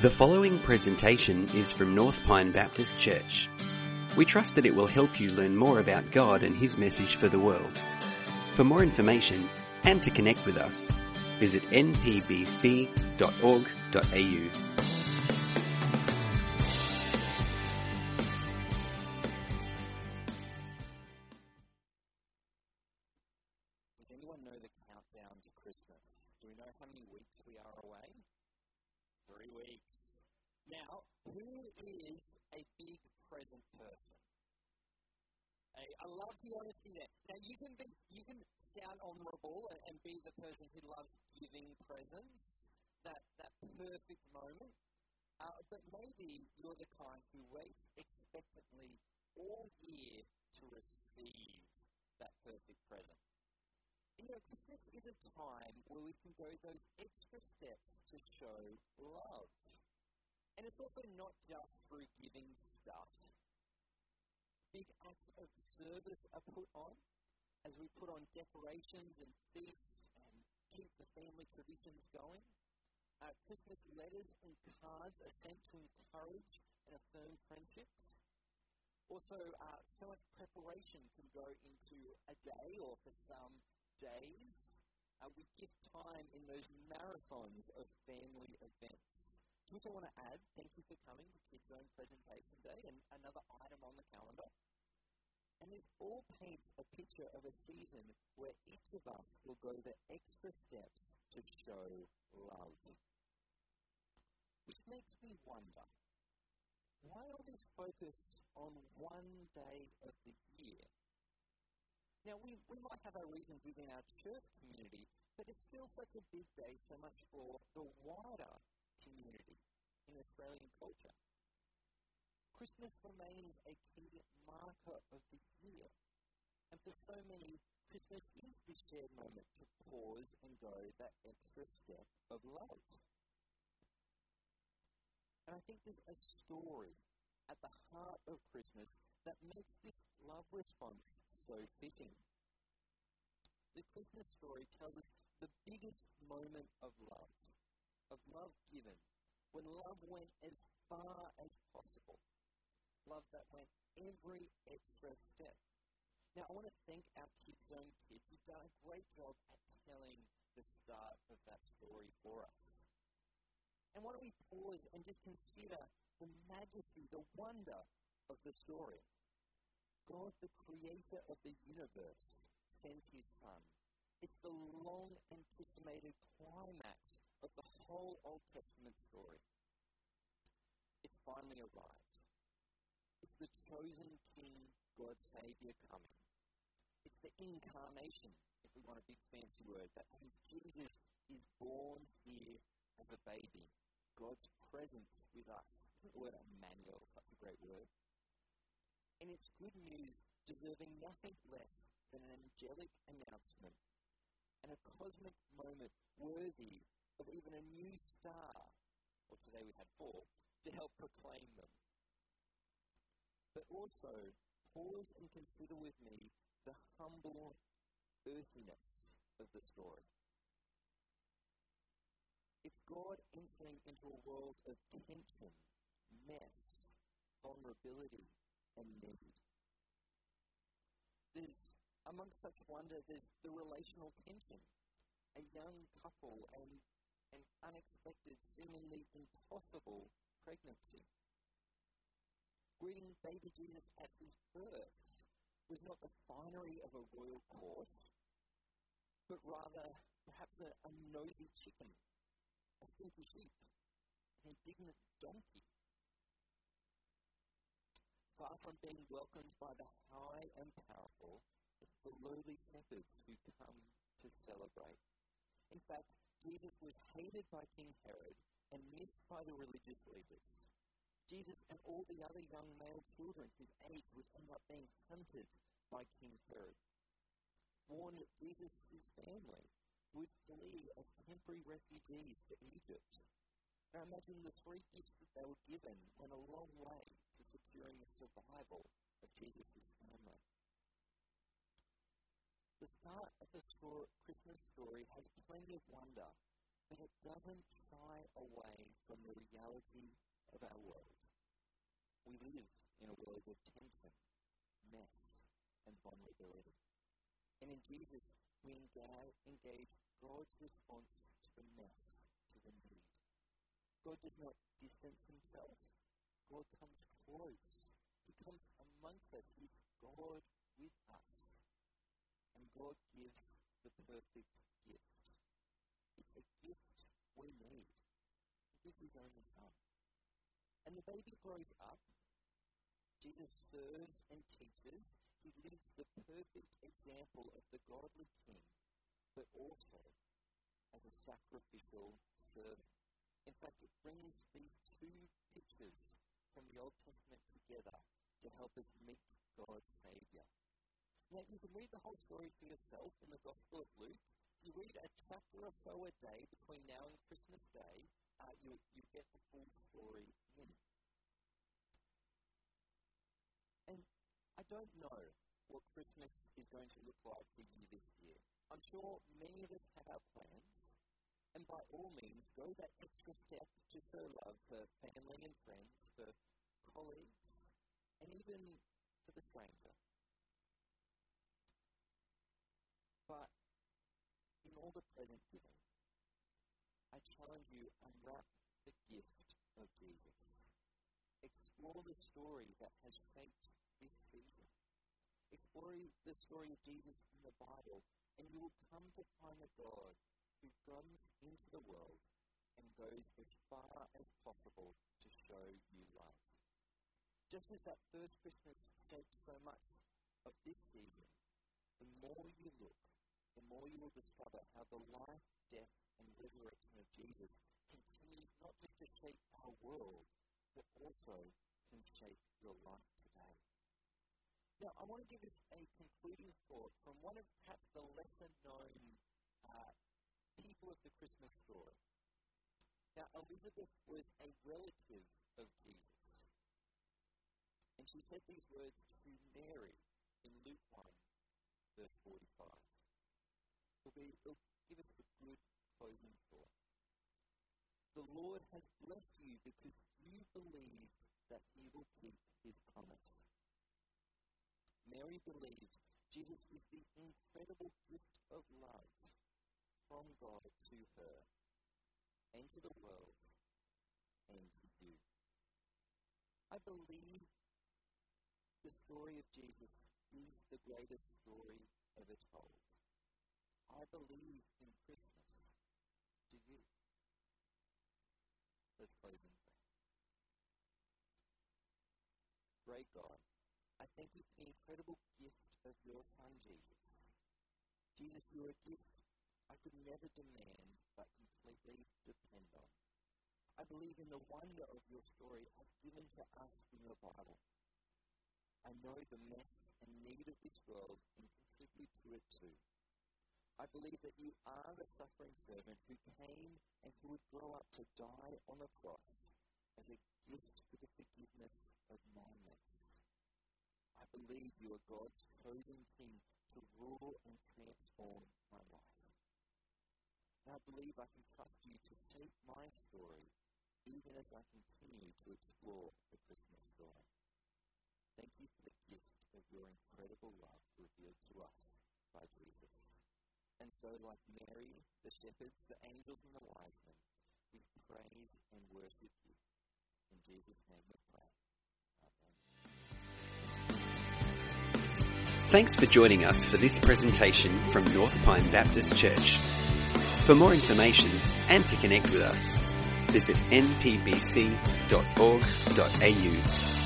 The following presentation is from North Pine Baptist Church. We trust that it will help you learn more about God and His message for the world. For more information and to connect with us, visit npbc.org.au. Does anyone know the countdown to Christmas? Do we know how many weeks we are away? Three weeks. Now, who is a big present person? Hey, I love the honesty there. Now, you can be, you can sound honourable and, and be the person who loves giving presents, that that perfect moment. Uh, but maybe you're the kind who waits expectantly all year to receive that perfect. Christmas is a time where we can go those extra steps to show love. And it's also not just through giving stuff. Big acts of service are put on as we put on decorations and feasts and keep the family traditions going. Uh, Christmas letters and cards are sent to encourage and affirm friendships. Also, uh, so much preparation can go into a day or for some days. Uh, we give time in those marathons of family events. Which I want to add, thank you for coming to Kids Zone Presentation Day and another item on the calendar. And this all paints a picture of a season where each of us will go the extra steps to show love. Which makes me wonder why all this focus on one day of the year? Now, we, we might have our reasons within our church community, but it's still such a big day, so much for the wider community in Australian culture. Christmas remains a key marker of the year. And for so many, Christmas is the shared moment to pause and go that extra step of love. And I think there's a story at the heart of Christmas that makes this love response so fitting. The Christmas story tells us the biggest moment of love, of love given, when love went as far as possible, love that went every extra step. Now, I want to thank our Kids Zone kids. You've done a great job at telling the start of that story for us. And why don't we pause and just consider the majesty, the wonder of the story? God, the creator of the universe, sends his son. It's the long anticipated climax of the whole Old Testament story. It's finally arrived. It's the chosen king, God's Savior, coming. It's the incarnation, if we want a big fancy word, that means Jesus is born here as a baby. God's presence with us. Isn't the word Emmanuel such a great word? And it's good news deserving nothing less than an angelic announcement and a cosmic moment worthy of even a new star, or today we had four, to help proclaim them. But also, pause and consider with me the humble earthiness of the story. It's God entering into a world of tension, mess, vulnerability, and need. There's, amongst such wonder, there's the relational tension. A young couple and an unexpected, seemingly impossible pregnancy. Greeting baby Jesus at his birth was not the finery of a royal court, but rather perhaps a, a nosy chicken a stinky sheep, an indignant donkey. Far from being welcomed by the high and powerful, it's the lowly shepherds who come to celebrate. In fact, Jesus was hated by King Herod and missed by the religious leaders. Jesus and all the other young male children his age would end up being hunted by King Herod. Warned that Jesus' family would flee as temporary refugees to Egypt. Now imagine the three gifts that they were given went a long way to securing the survival of Jesus' family. The start of the Christmas story has plenty of wonder, but it doesn't shy away from the reality of our world. We live in a world of tension, mess, and vulnerability. And in Jesus, we engage God's response to the mess, to the need. God does not distance himself. God comes close. He comes amongst us. He's God with us. And God gives the perfect gift. It's a gift we need. He gives his only son. And the baby grows up. Jesus serves and teaches. He lives the perfect example of the godly king, but also as a sacrificial servant. In fact, it brings these two pictures from the Old Testament together to help us meet God's Saviour. Now, you can read the whole story for yourself in the Gospel of Luke. You read a chapter or so a day between now and Christmas Day, uh, you, you get the full story in. And I don't know what Christmas is going to look like for you this year. I'm sure many of us have our plans, and by all means, go extra step to show love for family and friends, for colleagues, and even for the stranger. But in all the present giving, I challenge you unwrap the gift of Jesus. Explore the story that has shaped this season. Explore the story of Jesus in the Bible, and you will come to find a God who comes into the world and goes as far as possible to show you love. Just as that first Christmas shaped so much of this season, the more you look, the more you will discover how the life, death, and resurrection of Jesus continues not just to shape our world, but also can shape your life today. Now, I want to give us a concluding thought from one of perhaps the lesser known uh, people of the Christmas story. Now, Elizabeth was a relative of Jesus. And she said these words to Mary in Luke 1, verse 45. It'll, be, it'll give us a good closing thought. The Lord has blessed you because you believed that he will keep his promise. Mary believed Jesus was the incredible gift of love from God to her and to the world and to you. I believe the story of Jesus is the greatest story ever told. I believe in Christmas. Do you? Let's close in prayer. Great God, I thank you for the incredible gift of your Son, Jesus. Jesus, you're a gift I could never demand but completely depend on. I believe in the wonder of your story as given to us in your Bible. I know the mess and need of this world and contribute to it too. I believe that you are the suffering servant who came and who would grow up to die on the cross as a gift for the forgiveness of my mess. I believe you are God's chosen king to rule and transform my life. I believe I can trust you to shape my story even as I continue to explore the Christmas story. Thank you for the gift of your incredible love revealed to us by Jesus. And so, like Mary, the shepherds, the angels, and the wise men, we praise and worship you. In Jesus' name we pray. Amen. Thanks for joining us for this presentation from North Pine Baptist Church. For more information and to connect with us, visit npbc.org.au.